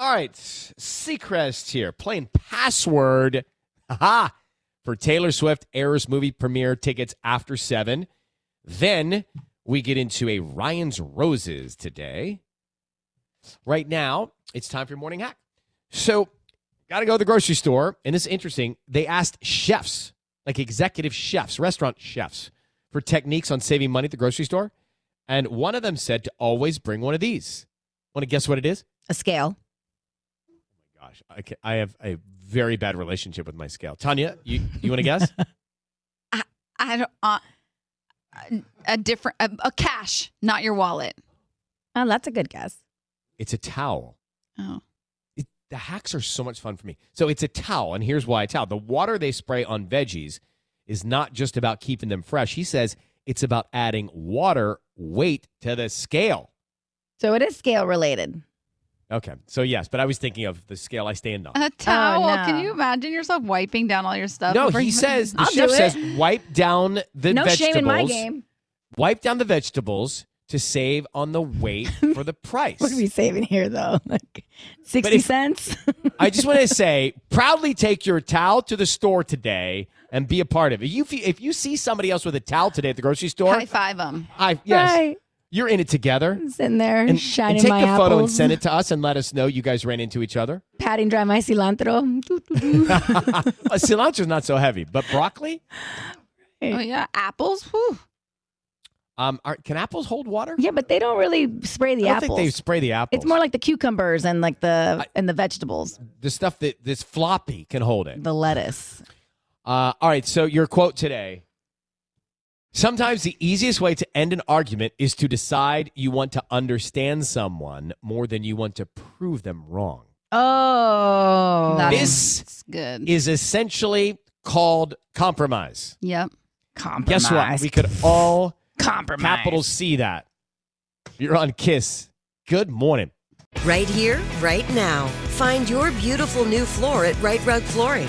All right, Seacrest here, playing Password. Haha. For Taylor Swift Eras movie premiere tickets after seven. Then we get into a Ryan's Roses today. Right now, it's time for your morning hack. So, got to go to the grocery store, and it's interesting. They asked chefs, like executive chefs, restaurant chefs, for techniques on saving money at the grocery store. And one of them said to always bring one of these. Want to guess what it is? A scale. Gosh, I, ca- I have a very bad relationship with my scale. Tanya, you, you want to guess? I, I don't. Uh, a different a, a cash, not your wallet. Oh, that's a good guess. it's a towel. Oh, It, the hacks are so much fun for me. So it's a towel, and here's why a towel. The water they spray on veggies is not just about keeping them fresh. He says it's about adding water weight to the scale. So it is scale related. Okay, so yes, but I was thinking of the scale I stand on. a oh, towel. no. Can you imagine yourself wiping down all your stuff? No, he you- says the I'll chef says wipe down the no vegetables. shame in my game. Wipe down the vegetables to save on the weight for the price. What are we saving here, though? Like 60 if- cents? I just want to say, proudly take your towel to the store today and be a part of it. You, if you see somebody else with a towel today at the grocery store, high five them. I yes, Right. You're in it together. Sitting there And, shining and take my the apples, photo and send it to us and let us know you guys ran into each other. patting dry my cilantro. Cilantro's not so heavy, but broccoli. Oh yeah, apples. Whew. Um, are, can apples hold water? yeah, but they don't really spray the I don't apples. think they spray the apples. it's more like the cucumbers and like the and the vegetables, the stuff that this floppy can hold it. the lettuce. Uh, all right, so your quote today. Sometimes the easiest way to end an argument is to decide you want to understand someone more than you want to prove them wrong. Oh, This That's good. is essentially called compromise. yep. compromise. Guess what? We could all compromise. capital C that. You're on KIIS. Good morning. Right here, right now. Find your beautiful new floor at Rite Rug Flooring.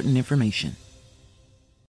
important information.